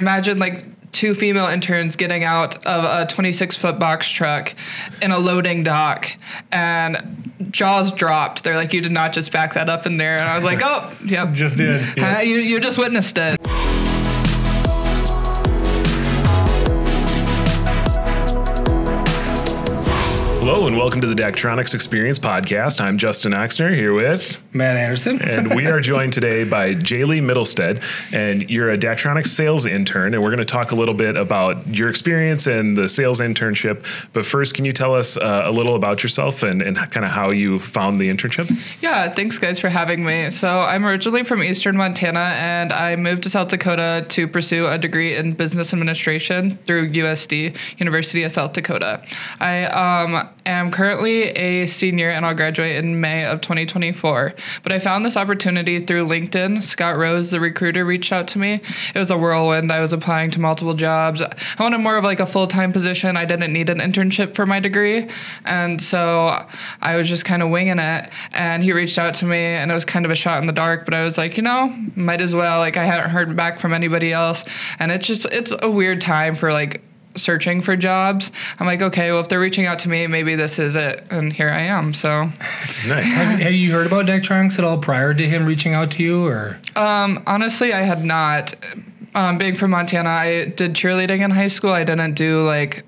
Imagine like two female interns getting out of a 26 foot box truck in a loading dock and jaws dropped. They're like, you did not just back that up in there. And I was like, oh, yep. Just did. Uh, you, you just witnessed it. Hello and welcome to the Daktronics Experience podcast. I'm Justin Oxner here with, Matt Anderson. and we are joined today by JaeLeigh Mittelstaed. And you're a Daktronics sales intern, and we're going to talk a little bit about your experience and the sales internship. But first, can you tell us uh, a little about yourself and, and kind of how you found the internship? Yeah, thanks guys for having me. So I'm originally from Eastern Montana and I moved to South Dakota to pursue a degree in business administration through USD, University of South Dakota. I um, am currently a senior and I'll graduate in May of 2024. But I found this opportunity through LinkedIn. Scott Rose, the recruiter, reached out to me. It was a whirlwind. I was applying to multiple jobs. I wanted more of like a full-time position. I didn't need an internship for my degree. And so I was just kind of winging it. And he reached out to me and it was kind of a shot in the dark, but I was like, you know, might as well. Like I hadn't heard back from anybody else. And it's just it's a weird time for like searching for jobs. I'm like, okay, well, if they're reaching out to me, maybe this is it. And here I am. So, Nice. Have, have you heard about Daktronics at all prior to him reaching out to you, or um, honestly, I had not. Um, being from Montana, I did cheerleading in high school. I didn't do like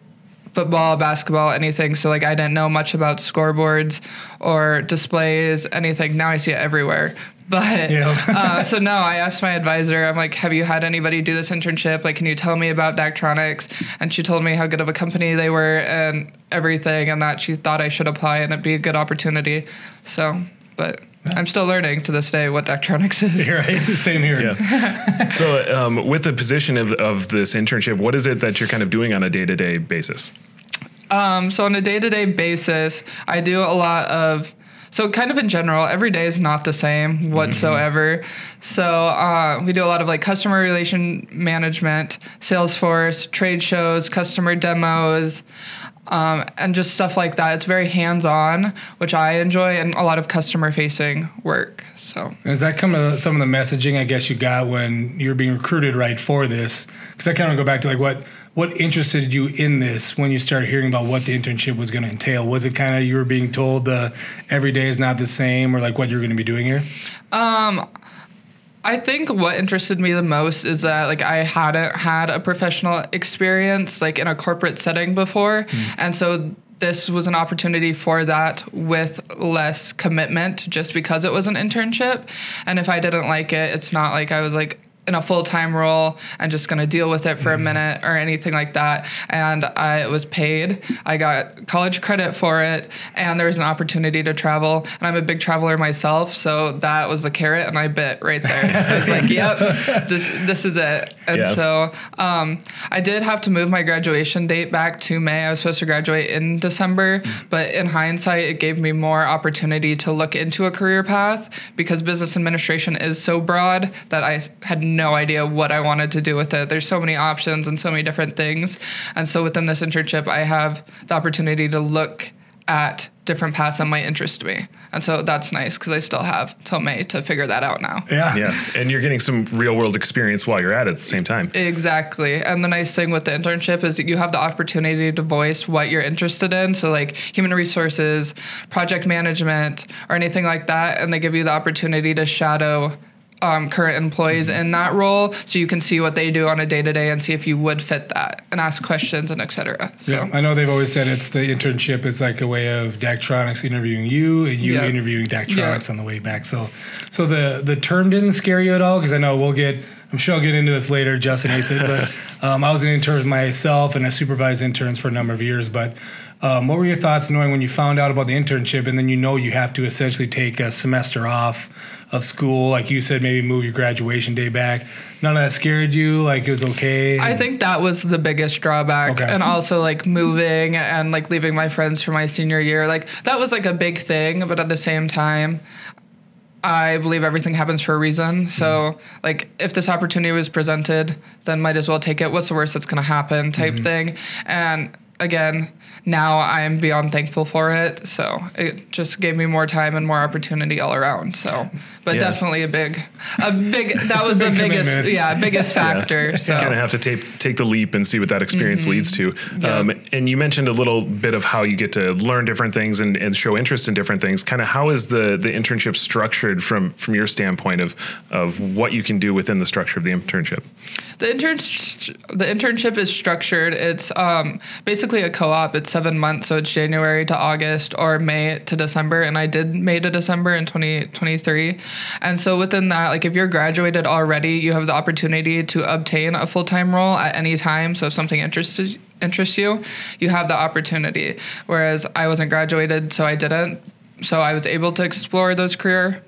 football, basketball, anything. So, like, I didn't know much about scoreboards or displays, anything. Now I see it everywhere. But Yeah. uh, so no, I asked my advisor. I'm like, "Have you had anybody do this internship? Like, can you tell me about Daktronics?" And she told me how good of a company they were and everything, and that she thought I should apply and it'd be a good opportunity. So, but I'm still learning to this day what Daktronics is. right? Same here. Yeah. so, um, with the position of, of this internship, what is it that you're kind of doing on a day to day basis? Um, so on a day-to-day basis, I do a lot of so kind of in general, every day is not the same whatsoever. So uh, we do a lot of like customer relation management, Salesforce, trade shows, customer demos. Um, and just stuff like that. It's very hands-on, which I enjoy, and a lot of customer-facing work. So Does that come to some of the messaging I guess you got when you were being recruited right for this? Because I kind of go back to like what what interested you in this when you started hearing about what the internship was going to entail. Was it kind of you were being told uh, every day is not the same, or like what you're going to be doing here? I think what interested me the most is that like I hadn't had a professional experience like in a corporate setting before, and so this was an opportunity for that with less commitment just because it was an internship. And if I didn't like it, it's not like I was like in a full time role and just going to deal with it for a minute or anything like that. And I was paid. I got college credit for it, and there was an opportunity to travel. And I'm a big traveler myself, so that was the carrot, and I bit right there. I was like, "Yep, this this is it." And Yeah. so um, I did have to move my graduation date back to May. I was supposed to graduate in December, but in hindsight, it gave me more opportunity to look into a career path because business administration is so broad that I had no idea what I wanted to do with it. There's so many options and so many different things. And so within this internship, I have the opportunity to look at different paths that might interest me. And so that's nice because I still have till May to figure that out now. Yeah. Yeah. And you're getting some real world experience while you're at it at the same time. Exactly. And the nice thing with the internship is that you have the opportunity to voice what you're interested in. So, like human resources, project management, or anything like that. And they give you the opportunity to shadow um, current employees in that role so you can see what they do on a day to day and see if you would fit that and ask questions and et cetera. So, Yeah, I know they've always said it's the internship is like a way of Daktronics interviewing you and you Yeah. interviewing Daktronics Yeah. on the way back. So, so the the term didn't scare you at all because I know we'll get. I'm sure I'll get into this later. Justin hates it, but um, I was an intern myself and I supervised interns for a number of years. But um, what were your thoughts knowing when you found out about the internship and then you know you have to essentially take a semester off of school, like you said, maybe move your graduation day back? None of that scared you? Like it was okay? I think that was the biggest drawback. Okay. And also like moving and like leaving my friends for my senior year. Like that was like a big thing, but at the same time, I believe everything happens for a reason. So, like, if this opportunity was presented, then might as well take it. What's the worst that's going to happen? Type thing. And again, now I'm beyond thankful for it. So it just gave me more time and more opportunity all around. So, but Yeah. definitely a big, a big. That was a the biggest, commitment. yeah, biggest factor. So You kind of have to take take the leap and see what that experience Mm-hmm. leads to. Yeah. Um, and you mentioned a little bit of how you get to learn different things and, and show interest in different things. Kind of how is the the internship structured from from your standpoint of of what you can do within the structure of the internship? The intern the internship is structured. It's um, basically a co-op. It's seven months, so it's January to August or May to December. And I did May to December in 2023. And so within that, like if you're graduated already, you have the opportunity to obtain a full time role at any time. So if something interests interests you, you have the opportunity. Whereas I wasn't graduated, so I didn't. So I was able to explore those career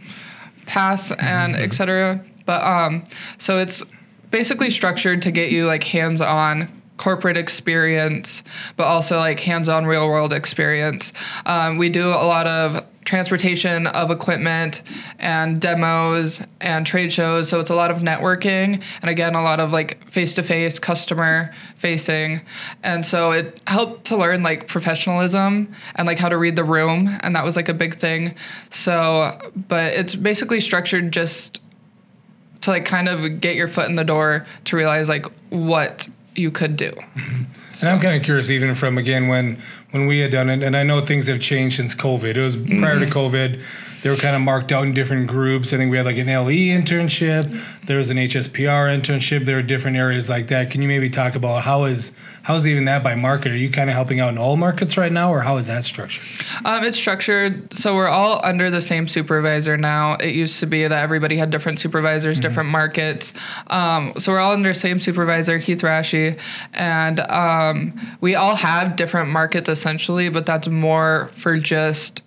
paths and et cetera. But um, so it's basically structured to get you like hands-on corporate experience, but also like hands-on real-world experience. Um, we do a lot of transportation of equipment and demos and trade shows so it's a lot of networking and again a lot of like face-to-face customer facing and so it helped to learn like professionalism and like how to read the room and that was like a big thing so but it's basically structured just to like kind of get your foot in the door to realize like what you could do. And I'm kind of curious, even from again when when we had done it, and I know things have changed since COVID. It was prior to COVID. They were kind of marked out in different groups. I think we had like an LE internship. There was an HSPR internship. There are different areas like that. Can you maybe talk about how is how is even that by market? Are you kind of helping out in all markets right now, or how is that structured? Um, it's structured so we're all under the same supervisor now. It used to be that everybody had different supervisors, different markets. Um, so we're all under the same supervisor, Keith Rashi, and um, we all have different markets essentially, but that's more for just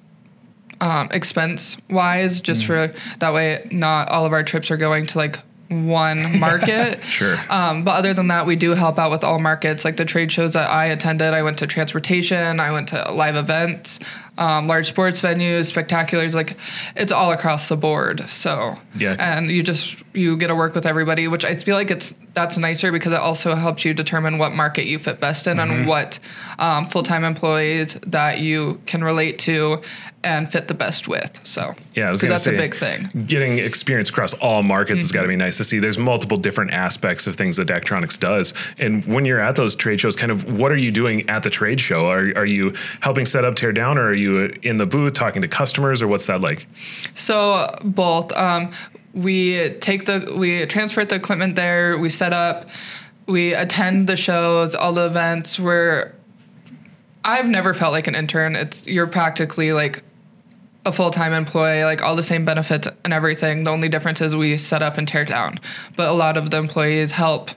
um, expense wise, just for that way not all of our trips are going to like one market. Sure. Um, but other than that, we do help out with all markets. Like the trade shows that I attended, I went to transportation, I went to live events, um, large sports venues, spectaculars. Like it's all across the board. So Yeah. and you just you get to work with everybody, which I feel like it's that's nicer because it also helps you determine what market you fit best in Mm-hmm. and what um, full time employees that you can relate to and fit the best with. So Yeah, I was 'cause going to that's say a big thing. Getting experience across all markets has got to Mm-hmm. be nice to see. There's multiple different aspects of things that Daktronics does, and when you're at those trade shows, kind of what are you doing at the trade show? Are are you helping set up, tear down, or are you in the booth talking to customers, or what's that like? So both. Um, we take the we transport the equipment there. We set up. We attend the shows, all the events. Where I've never felt like an intern. It's you're practically like a full time employee, like all the same benefits and everything. The only difference is we set up and tear down. But a lot of the employees help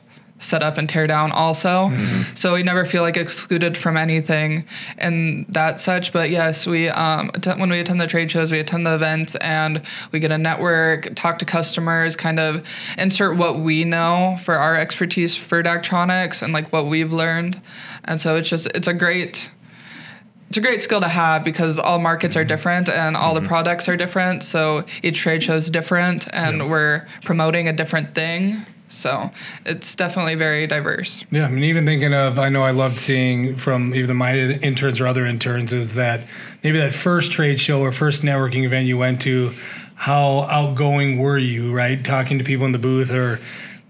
set up and tear down also. Mm-hmm. So we never feel like excluded from anything and that such. But yes, we um, att- when we attend the trade shows, we attend the events and we get a network, talk to customers, kind of insert what we know for our expertise for Daktronics and like what we've learned. And so it's just it's a great it's a great skill to have because all markets are mm-hmm. different and all the mm-hmm. products are different. So each trade show is different and we're promoting a different thing. So it's definitely very diverse. Yeah, I mean, even thinking of, I know I loved seeing from either my interns or other interns is that maybe that first trade show or first networking event you went to, how outgoing were you, right? Talking to people in the booth or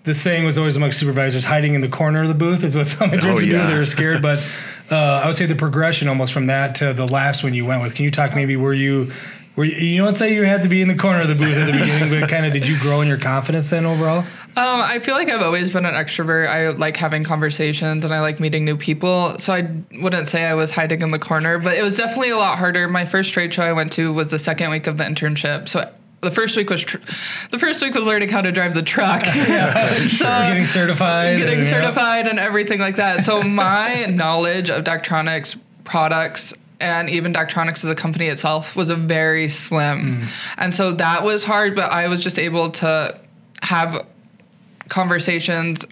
the saying was always amongst supervisors, hiding in the corner of the booth is what some interns would yeah. do. They were scared, but uh, I would say the progression almost from that to the last one you went with. Can you talk maybe were you, were you, you don't say you had to be in the corner of the booth at the beginning, but kind of did you grow in your confidence then overall? Um, I feel like I've always been an extrovert. I like having conversations and I like meeting new people. So I wouldn't say I was hiding in the corner, but it was definitely a lot harder. My first trade show I went to was the second week of the internship. So the first week was tr- the first week was learning how to drive the truck. so getting certified. getting and, yeah. certified and everything like that. So my knowledge of Daktronics products and even Daktronics as a company itself was a very slim. And so that was hard, but I was just able to have conversations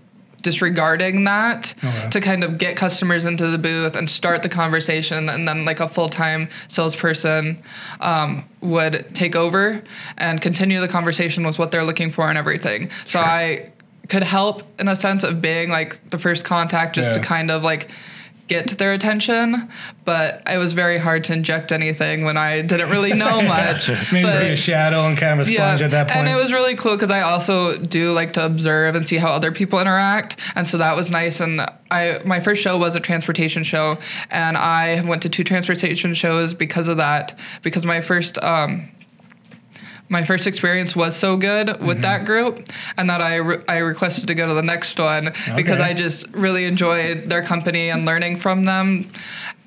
disregarding that Okay. to kind of get customers into the booth and start the conversation. And then like a full-time salesperson um, would take over and continue the conversation with what they're looking for and everything. So i could help in a sense of being like the first contact just to kind of like get to their attention, but it was very hard to inject anything when I didn't really know much. Maybe but, a shadow and kind of a sponge at that point. and it was really cool because I also do like to observe and see how other people interact, and so that was nice. And I my first show was a transportation show, and I went to two transportation shows because of that. Because my first um, my first experience was so good with Mm-hmm. that group, and that I re- I requested to go to the next one because I just really enjoyed their company and learning from them.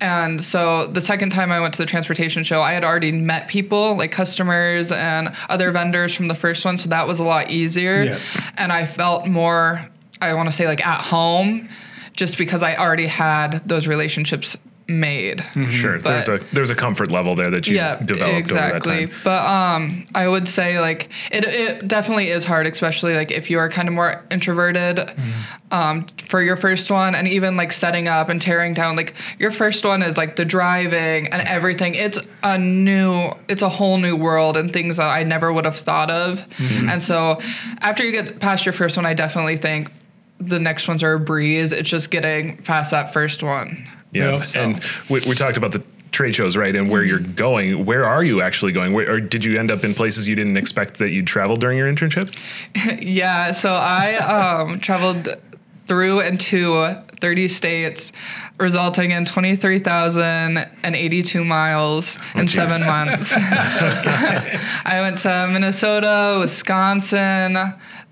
And so the second time I went to the transportation show, I had already met people like customers and other vendors from the first one, so that was a lot easier. Yeah. And I felt more, I want to say like at home, just because I already had those relationships made. Sure. there's a there's a comfort level there that you Yeah, developed exactly. over that time. But um, I would say like it, it definitely is hard, especially like if you are kind of more introverted. Mm-hmm. Um, for your first one, and even like setting up and tearing down, like your first one is like the driving and everything. It's a new, it's a whole new world and things that I never would have thought of. Mm-hmm. And so after you get past your first one, I definitely think the next ones are a breeze. It's just getting past that first one. Yeah, Well, so- and we, we talked about the trade shows, right? And where you're Mm-hmm. going. Where are you actually going? Where, or did you end up in places you didn't expect that you'd travel during your internship? Yeah, so I um, traveled through and to 30 states, resulting in 23,082 miles in geez. seven months. I went to Minnesota, Wisconsin.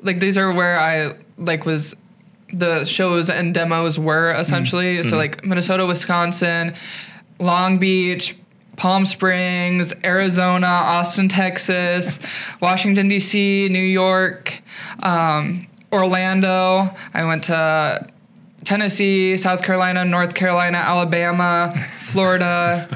Like these are where I like was the shows and demos were essentially. So like Minnesota, Wisconsin, Long Beach, Palm Springs, Arizona, Austin, Texas, Washington D.C., New York, um, Orlando. I went to Tennessee, South Carolina, North Carolina, Alabama, Florida,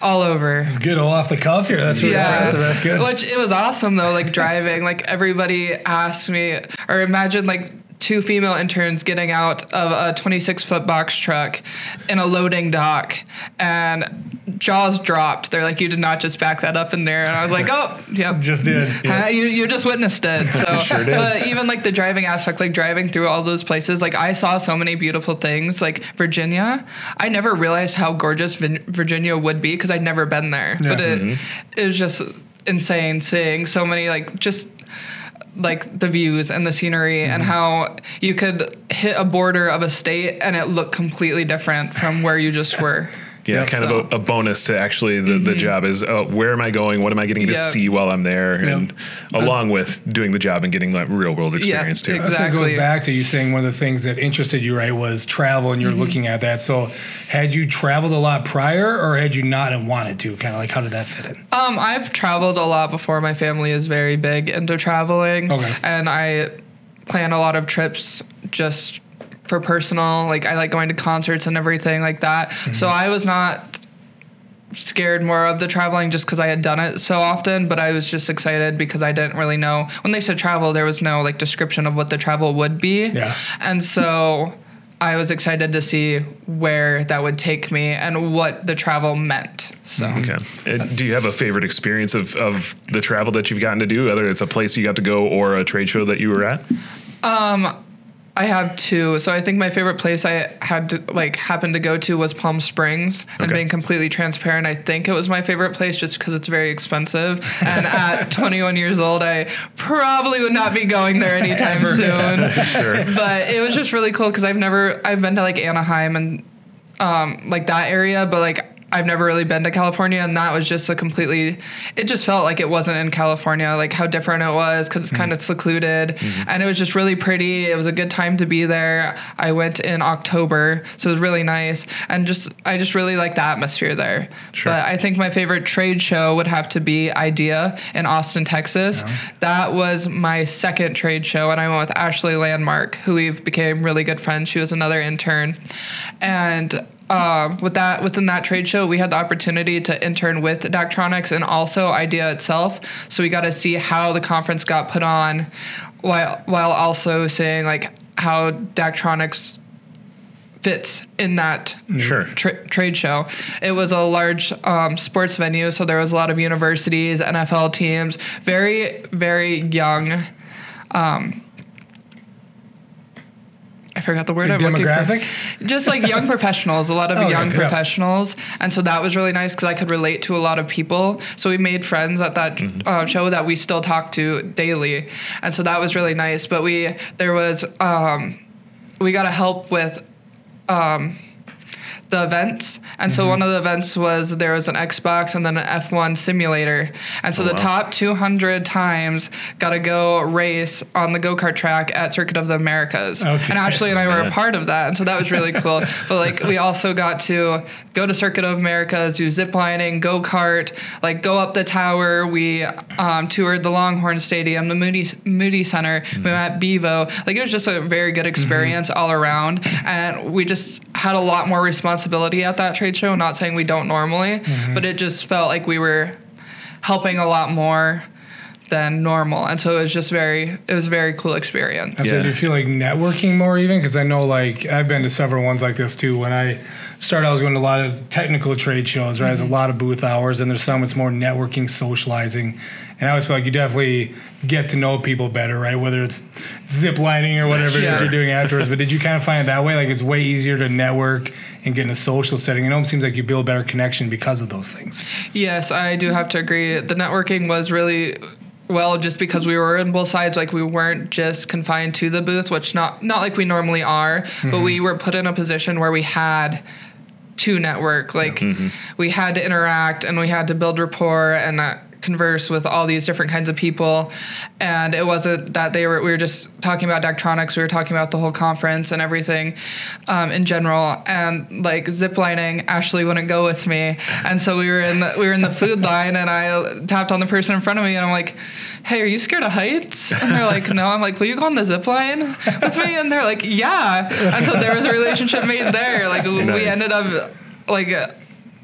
all over. It's good all off the cuff here. That's really impressive. That's good. Which it was awesome though, like driving. Like everybody asked me, or imagine like two female interns getting out of a 26 foot box truck in a loading dock and jaws dropped. They're like, you did not just back that up in there. And I was like, oh, yep. Just did. Huh? You, you just witnessed it. So, Sure did. but even like the driving aspect, like driving through all those places, like I saw so many beautiful things. Like Virginia, I never realized how gorgeous Vin- Virginia would be because I'd never been there. Yeah. But it, mm-hmm. it was just insane seeing so many like just like the views and the scenery and mm-hmm. how you could hit a border of a state and it looked completely different from where you just were. Yeah, Yeah, kind so- of a, a bonus to actually the, the job is oh, where am I going? What am I getting to see while I'm there? And along with doing the job and getting that real world experience too. exactly. So it goes back to you saying one of the things that interested you, right, was travel, and you're Mm-hmm. looking at that. So, had you traveled a lot prior, or had you not and wanted to? Kind of like, how did that fit in? Um, I've traveled a lot before. My family is very big into traveling. Okay. And I plan a lot of trips just for personal. Like I like going to concerts and everything like that. So I was not scared more of the traveling just because I had done it so often, but I was just excited because I didn't really know when they said travel, there was no like description of what the travel would be. Yeah. And so I was excited to see where that would take me and what the travel meant. So Okay. Uh, do you have a favorite experience of, of the travel that you've gotten to do, whether it's a place you got to go or a trade show that you were at? I have two. So I think my favorite place I had to like happened to go to was Palm Springs. Okay. And being completely transparent, I think it was my favorite place just because it's very expensive. And at 21 years old, I probably would not be going there anytime soon. Sure. But it was just really cool because I've never I've been to like Anaheim and um, like that area, but like I've never really been to California, and that was just a completely. It just felt like it wasn't in California, like how different it was because it's kind of mm. secluded, mm-hmm. and it was just really pretty. It was a good time to be there. I went in October, so it was really nice, and just I just really like the atmosphere there. Sure. But I think my favorite trade show would have to be IDEA in Austin, Texas. That was my second trade show, and I went with Ashley Landmark, who we've became really good friends. She was another intern, and um, with that within that trade show, we had the opportunity to intern with Daktronics and also IDEA itself. So we got to see how the conference got put on, while while also seeing like how Daktronics fits in that Sure. tra- trade show. It was a large um, sports venue, so there was a lot of universities, NFL teams, very very young. Um, I forgot the word Like I'm demographic? Just like young professionals, a lot of Oh, young yeah. professionals, and so that was really nice because I could relate to a lot of people. So we made friends at that uh, show that we still talk to daily, and so that was really nice. But we there was um, we got to help with um, the events. And so mm-hmm. one of the events was there was an Xbox and then an F1 simulator. And so oh, the wow. top 200 times got to go race on the go kart track at Circuit of the Americas. Okay. And Ashley and I were a part of that. And so that was really cool. but like we also got to go to Circuit of Americas, do zip lining, go kart, like go up the tower. We um, toured the Longhorn Stadium, the Moody, Moody Center. We mm-hmm. met Bevo. Like it was just a very good mm-hmm. experience all around. And we just had a lot more responsibility at that trade show. Not saying we don't normally, mm-hmm. but it just felt like we were helping a lot more than normal. And so it was just very, it was a very cool experience. So Yeah. do you feel like networking more even? Because I know like I've been to several ones like this too. When I started, I was going to a lot of technical trade shows, right? There's a mm-hmm. lot of booth hours, and there's some it's more networking, socializing. And I always feel like you definitely get to know people better, right? Whether it's zip lining or whatever it is you're doing afterwards. But did you kind of find it that way? Like it's way easier to network and get in a social setting. It almost seems like you build better connection because of those things. Yes, I do have to agree. The networking was really well just because we were in both sides like we weren't just confined to the booth which not not like we normally are but we were put in a position where we had to network. Like we had to interact and we had to build rapport and uh, converse with all these different kinds of people. And it wasn't that they were we were just talking about Daktronics we were talking about the whole conference and everything um, in general. And like ziplining Ashley wouldn't go with me. And so we were in the, we were in the food line and I tapped on the person in front of me and I'm like hey are you scared of heights? And they're like no. I'm like will you go on the zip line with me? And they're like yeah. And so there was a relationship made there. Like we ended up like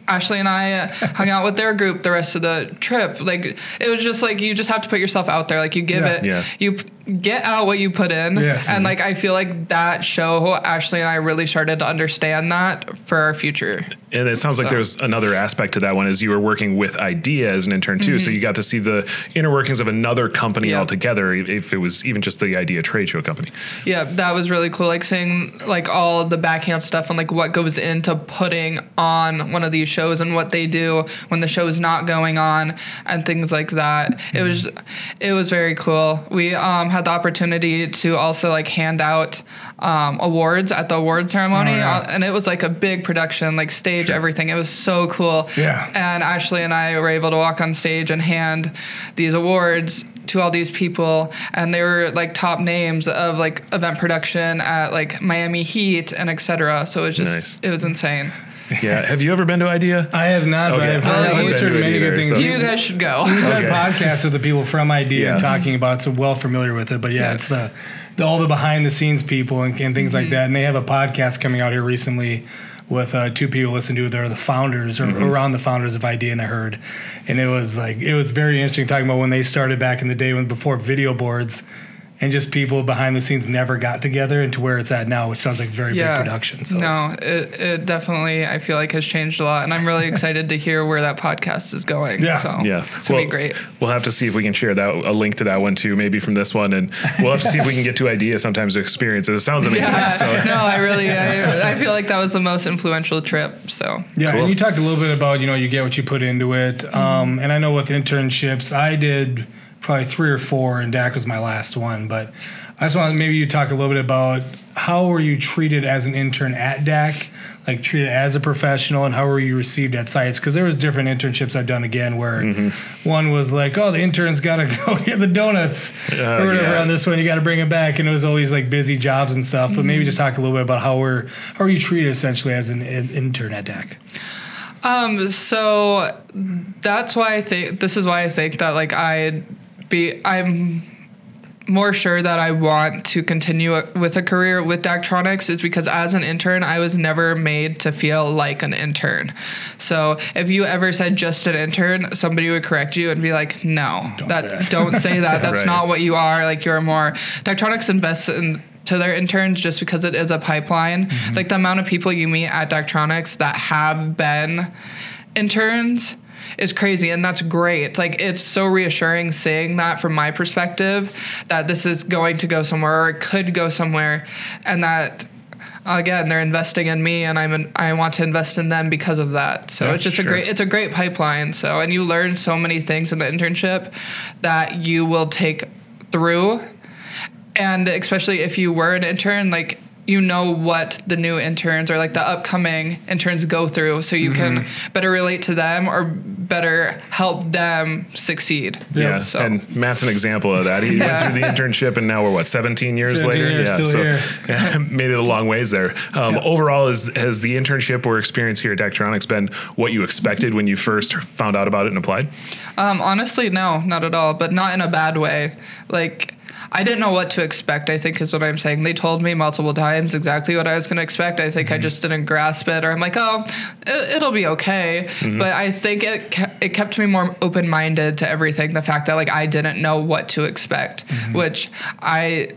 Ashley and I uh, hung out with their group the rest of the trip. Like it was just like you just have to put yourself out there. Like you give Yeah. it, Yeah. you get out what you put in. Yes. And like I feel like that show, Ashley and I really started to understand that for our future. And it sounds like there's another aspect to that one is you were working with Idea as an intern too, so you got to see the inner workings of another company Mm-hmm. Yeah. altogether, if it was even just the Idea trade show company. Yeah, that was really cool. Like seeing like all the backhand stuff and like what goes into putting on one of these shows and what they do when the show's not going on and things like that. It was it was very cool. We um, had the opportunity to also like hand out um, awards at the award ceremony, Oh, yeah. uh, and it was like a big production, like stage, everything. It was so cool. Yeah. And Ashley and I were able to walk on stage and hand these awards to all these people and they were like top names of like event production at like Miami Heat and etc. So it was just Nice. it was insane. Yeah. Have you ever been to Idea? I have not, but I've heard, you I've should heard many good there, things. so- You guys should go. We've done Okay. podcasts with the people from Idea and Yeah. talking about it, so well familiar with it. But yeah, Yeah. it's the, the all the behind the scenes people and, and things Mm-hmm. like that. And they have a podcast coming out here recently with uh, two people listen to. it. They're the founders or around the founders of Idea, and I heard, and it was like it was very interesting talking about when they started back in the day when before video boards. And just people behind the scenes never got together into where it's at now, which sounds like very yeah. big production. So no, it, it definitely I feel like has changed a lot, and I'm really excited to hear where that podcast is going. Yeah. So Yeah, it's gonna Well, be great. We'll have to see if we can share that a link to that one too, maybe from this one, and we'll have to see if we can get to ideas sometimes to experience it. It sounds amazing. Yeah, So no, I really, I, I feel like that was the most influential trip. So Yeah, Cool. and you talked a little bit about you know you get what you put into it, um, and I know with internships I did probably three or four, and DAC was my last one. But I just want maybe you talk a little bit about how were you treated as an intern at DAC, like treated as a professional, and how were you received at sites? Because there was different internships I've done again where one was like, oh, the intern's got to go get the donuts Uh, or whatever. yeah. On this one, you got to bring it back, and it was always like busy jobs and stuff. But maybe just talk a little bit about how were how are you treated essentially as an in- intern at DAC? Um, so that's why I think this is why I think that like I'd be I'm more sure that I want to continue with a career with Daktronics is because as an intern, I was never made to feel like an intern. So if you ever said just an intern, somebody would correct you and be like, no, Don't that, say that." don't say that. That's Right. not what you are. Like you're more Daktronics invests in to their interns just because it is a pipeline. Mm-hmm. Like the amount of people you meet at Daktronics that have been interns is crazy and that's great. Like it's so reassuring seeing that from my perspective that this is going to go somewhere or it could go somewhere and that again they're investing in me and i'm an, i want to invest in them because of that so Yeah, it's just sure. a great it's a great pipeline so and you learn so many things in the internship that you will take through and especially if you were an intern like you know what the new interns or like the upcoming interns go through so you can better relate to them or better help them succeed Yeah, so and Matt's an example of that. He went through the internship, and now we're what 17 years 17 later. years, yeah, still so here. yeah, made it a long ways there. Um, Overall, is, has the internship or experience here at Daktronics been what you expected when you first found out about it and applied? Um, honestly, no, not at all, but not in a bad way. Like, I didn't know what to expect, I think is what I'm saying. They told me multiple times exactly what I was going to expect. I think I mm-hmm. just didn't grasp it, or I'm like, oh, it, it'll be okay. Mm-hmm. But I think it, ke- it kept me more open minded to everything. The fact that, like, I didn't know what to expect, mm-hmm. which I.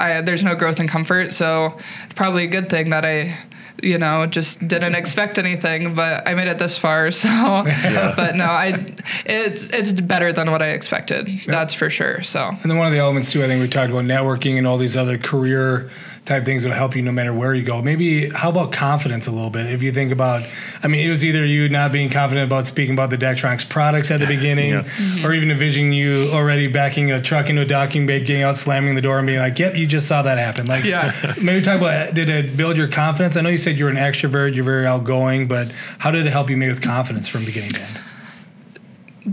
I, there's no growth and comfort, so probably a good thing that I, you know, just didn't expect anything. But I made it this far, so. But no, I, it's it's better than what I expected. That's for sure. So And then one of the elements too, I think we talked about networking and all these other career type things that will help you no matter where you go. Maybe how about confidence a little bit? If you think about, I mean, it was either you not being confident about speaking about the Daktronics products at the beginning, Yeah. or even envisioning you already backing a truck into a docking bay, getting out, slamming the door, and being like, "Yep, you just saw that happen." Like, Yeah. maybe talk about did it build your confidence? I know you said you're an extrovert, you're very outgoing, but how did it help you maybe with confidence from beginning to end?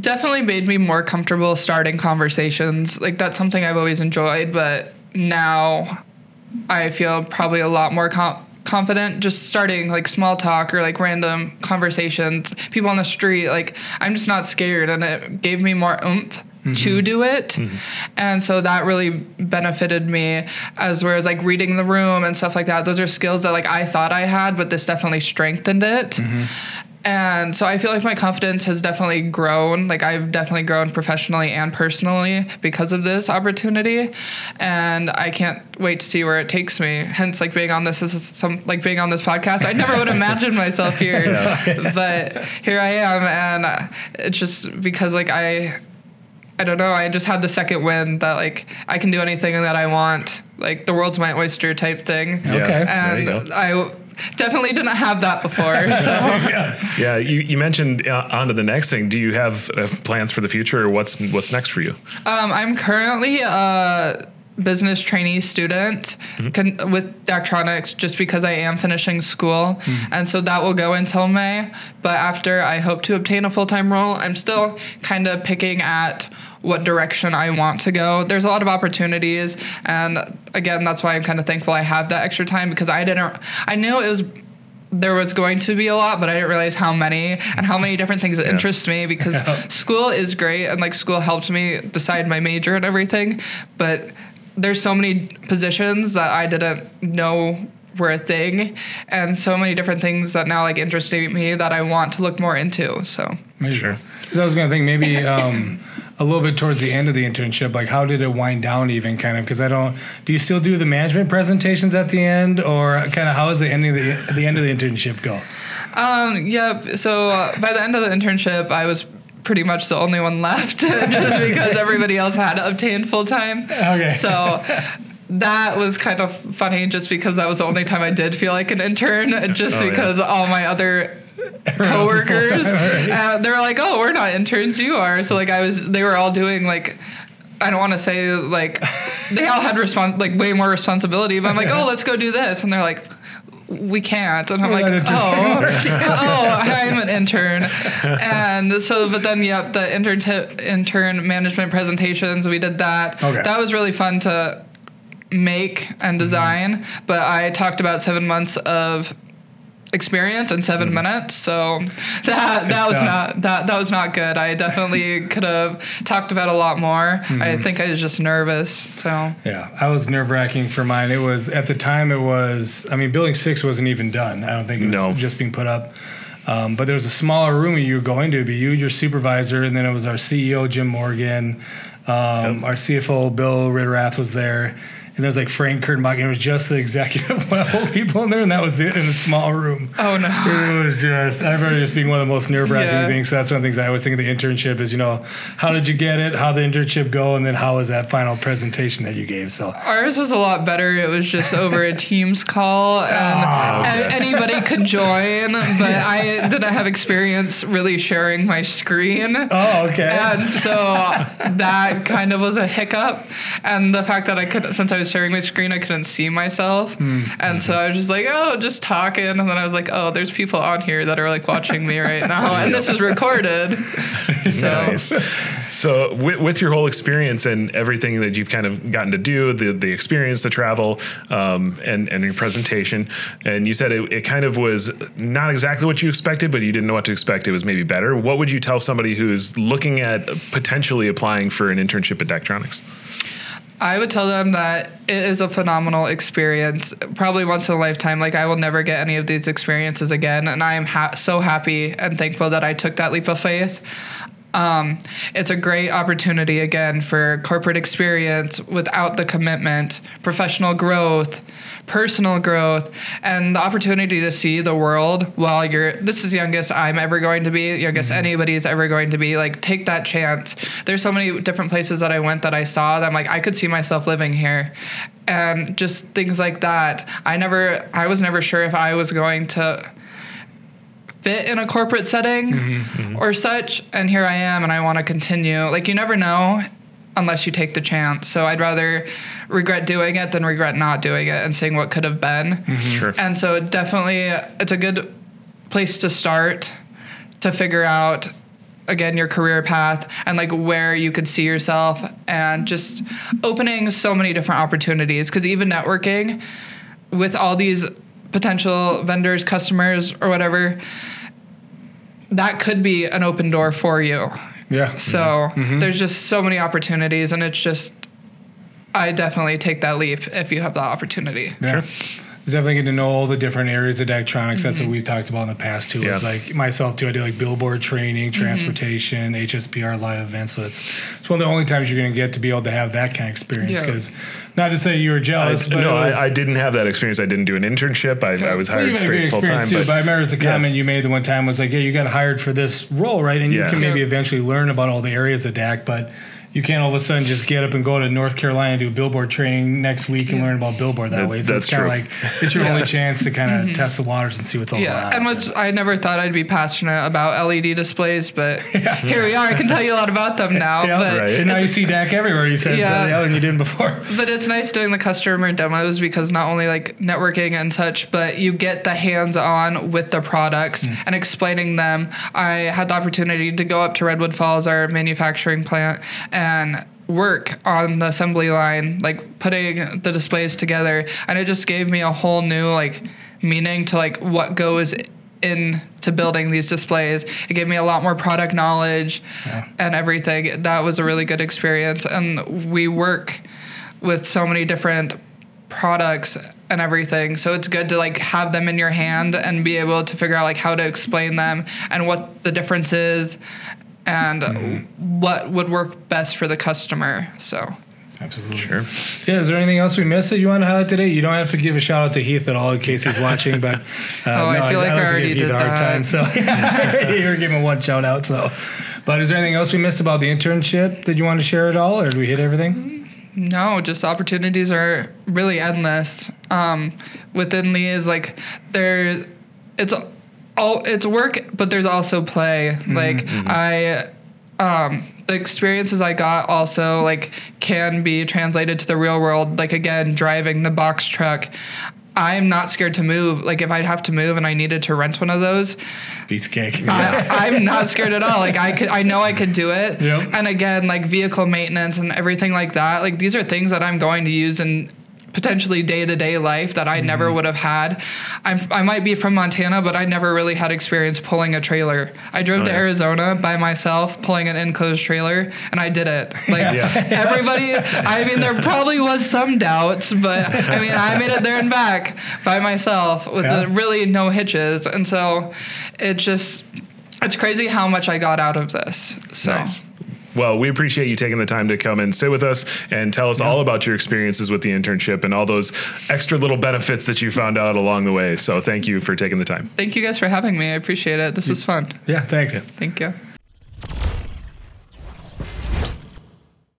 definitely made me more comfortable starting conversations. Like that's something I've always enjoyed, but now I feel probably a lot more com- confident just starting like small talk or like random conversations. People on the street, like I'm just not scared, and it gave me more oomph. To mm-hmm. do it, mm-hmm. and so that really benefited me as whereas like reading the room and stuff like that. Those are skills that like I thought I had, but this definitely strengthened it. Mm-hmm. And so I feel like my confidence has definitely grown. Like I've definitely grown professionally and personally because of this opportunity. And I can't wait to see where it takes me. Hence like being on this is some like being on this podcast. I never would imagine myself here. But here I am and it's just because like I I don't know, I just had the second win that like I can do anything that I want. Like the world's my oyster type thing. Yeah, Okay. And. I definitely didn't have that before. So Yeah, you, you mentioned uh, on to the next thing. Do you have uh, plans for the future, or what's what's next for you? Um, I'm currently a business trainee student con- with Daktronics just because I am finishing school. And so that will go until May. But after I hope to obtain a full time role, I'm still kind of picking at what direction I want to go. There's a lot of opportunities. And again, that's why I'm kind of thankful I have that extra time because I didn't, I knew it was there was going to be a lot, but I didn't realize how many and how many different things that interest me because school is great and like school helped me decide my major and everything. But there's so many positions that I didn't know were a thing and so many different things that now like interest me that I want to look more into. So Maybe. Sure. 'Cause I was going to think maybe um, a little bit towards the end of the internship, like how did it wind down even kind of? Because I don't, do you still do the management presentations at the end or kind of how is the ending of the, the end of the internship go? Um, yep. So uh, by the end of the internship, I was pretty much the only one left just because everybody else had obtained full time. Okay. So that was kind of funny just because that was the only time I did feel like an intern, just Oh, yeah. because all my other coworkers uh, they were like, "Oh, we're not interns, you are." So like I was they were all doing like I don't want to say like they all had respons- like way more responsibility, but I'm like, "Oh, let's go do this." And they're like, "We can't." And I'm We're like, "Oh, interested." oh, I'm an intern." And so but then yep, the intern intern management presentations, we did that. Okay. That was really fun to make and design, but I talked about 7 months of experience in 7 minutes. So that that was tough. not that that was not good. I definitely could have talked about a lot more. I think I was just nervous. So Yeah, I was nerve wracking for mine. It was at the time. It was. I mean, building six wasn't even done. I don't think it was No. just being put up. Um, but there was a smaller room you were going to. Be you, your supervisor, and then it was our CEO Jim Morgan, um, our CFO Bill Retterath was there, and there was like Frank Kurtenbach, and it was just the executive level people in there, and that was it in a small room. Oh no. It was just, I remember just being one of the most nerve wracking Yeah. things. So that's one of the things I always think of the internship is, you know, how did you get it? How the internship go? And then how was that final presentation that you gave? So, Ours was a lot better. It was just over a Teams call, ah, and, Oh, and anybody could join. But I didn't have experience really sharing my screen. oh, okay. And so that kind of was a hiccup. And the fact that I couldn't since I was sharing my screen, I couldn't see myself. Hmm. And so I was just like, oh, just talking. And then I was like, oh, there's people on here that are like watching me right now. And this is recorded. So Nice. So, with, with your whole experience and everything that you've kind of gotten to do, the the experience, the travel, um, and and your presentation, and you said it, it kind of was not exactly what you expected, but you didn't know what to expect. It was maybe better. What would you tell somebody who's looking at potentially applying for an internship at Daktronics? I would tell them that it is a phenomenal experience, probably once in a lifetime. Like I will never get any of these experiences again, and I am ha- so happy and thankful that I took that leap of faith. Um, it's a great opportunity again for corporate experience without the commitment, professional growth, personal growth, and the opportunity to see the world while you're. This is youngest I'm ever going to be, youngest anybody is ever going to be. Like take that chance. There's so many different places that I went that I saw that I'm like I could see myself living here, and just things like that. I never, I was never sure if I was going to fit in a corporate setting mm-hmm, mm-hmm. or such and here i am and i want to continue. Like you never know unless you take the chance. So i'd rather regret doing it than regret not doing it and seeing what could have been. Mm-hmm. Sure. and so definitely it's a good place to start to figure out again your career path and like where you could see yourself and just opening so many different opportunities. Because even networking with all these potential vendors customers or whatever that could be an open door for you. Yeah. so mm-hmm. Mm-hmm. there's just so many opportunities and it's just i definitely take that leap if you have the opportunity. Yeah. It's definitely getting to know all the different areas of Daktronics. That's what mm-hmm. we've talked about in the past too. Is Yeah. like myself too. I do like billboard training, mm-hmm. transportation, HSPR live events. So it's it's one of the only times you're going to get to be able to have that kind of experience. Yeah. Because not to say you were I, jealous, but no, was, I, I didn't have that experience. I didn't do an internship. I, I was hired you've had straight full time. too, But, but I remember the Yeah. comment you made the one time was like, "Yeah, you got hired for this role, right? And Yeah. you can maybe Yeah. eventually learn about all the areas of DAC, but you can't all of a sudden just get up and go to North Carolina and do billboard training next week and learn about billboard that That's- way. So that's it's kind of true. like it's your only chance to kind of test the waters and see what's all Mm-hmm. Yeah, about. and which I never thought I'd be passionate about LED displays, but here we are. I can tell you a lot about them now. Yeah, but right. and now you see DAC everywhere. You said Yeah. yeah. than you didn't before. but it's nice doing the customer demos because not only like networking and such, but you get the hands-on with the products Hmm. and explaining them. I had the opportunity to go up to Redwood Falls, our manufacturing plant, and work on the assembly line, like putting the displays together, and it just gave me a whole new like meaning to like what goes into building these displays. It gave me a lot more product knowledge and everything. That was a really good experience, and we work with so many different products and everything. So it's good to like have them in your hand and be able to figure out like how to explain them and what the difference is and what would work best for the customer so Absolutely. Sure. Yeah, is there anything else we missed that you want to highlight today? You don't have to give a shout out to Heath at all in case he's watching, but uh, Oh, I feel like I like to already give Heath did a hard that. time. So you were giving one shout out. So, but is there anything else we missed about the internship that you want to share at all, or did we hit everything? No, just opportunities are really endless. Um, within Lee is like there, it's all it's work, but there's also play. Like I, um, the experiences I got also like can be translated to the real world. Like again, driving the box truck. I'm not scared to move. Like if I'd have to move and I needed to rent one of those, Beats cake. I, I'm not scared at all. Like I could, I know I could do it. Yep. And again, like vehicle maintenance and everything like that. Like these are things that I'm going to use in potentially day to day life that I Mm-hmm. never would have had. I'm, I might be from Montana, but I never really had experience pulling a trailer. I drove Oh, to yeah. Arizona by myself, pulling an enclosed trailer, and I did it. Like Yeah. everybody, I mean, there probably was some doubts, but I mean, I made it there and back by myself with Yeah. the really no hitches, and so it just it's crazy how much I got out of this. So Nice. Well, we appreciate you taking the time to come and sit with us and tell us all about your experiences with the internship and all those extra little benefits that you found out along the way. So thank you for taking the time. Thank you guys for having me. I appreciate it. This was fun. Yeah, thanks. Thank you.